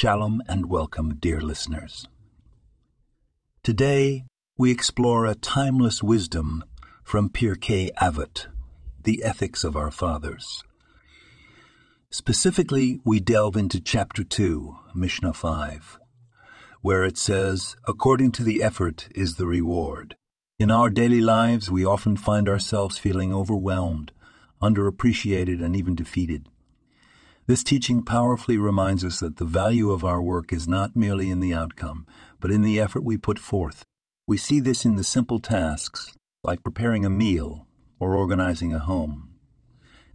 Shalom and welcome, dear listeners. Today, we explore a timeless wisdom from Pirkei Avot, the ethics of our fathers. Specifically, we delve into chapter 2, Mishnah 5, where it says, According to the effort is the reward. In our daily lives, we often find ourselves feeling overwhelmed, underappreciated, and even defeated. This teaching powerfully reminds us that the value of our work is not merely in the outcome, but in the effort we put forth. We see this in the simple tasks, like preparing a meal or organizing a home.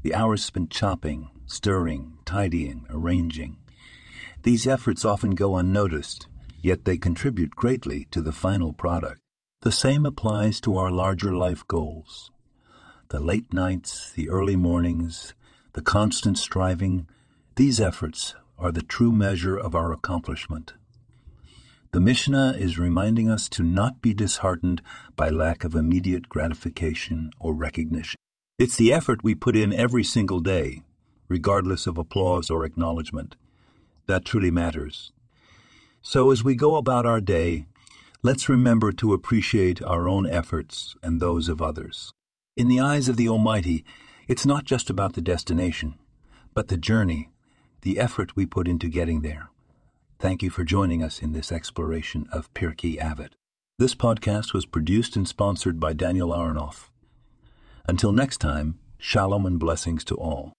The hours spent chopping, stirring, tidying, arranging. These efforts often go unnoticed, yet they contribute greatly to the final product. The same applies to our larger life goals. The late nights, the early mornings, the constant striving, these efforts are the true measure of our accomplishment. The Mishnah is reminding us to not be disheartened by lack of immediate gratification or recognition. It's the effort we put in every single day, regardless of applause or acknowledgement, that truly matters. So as we go about our day, let's remember to appreciate our own efforts and those of others. In the eyes of the Almighty, it's not just about the destination, but the journey the effort we put into getting there. Thank you for joining us in this exploration of Pirkei Avot. This podcast was produced and sponsored by Daniel Aronoff. Until next time, shalom and blessings to all.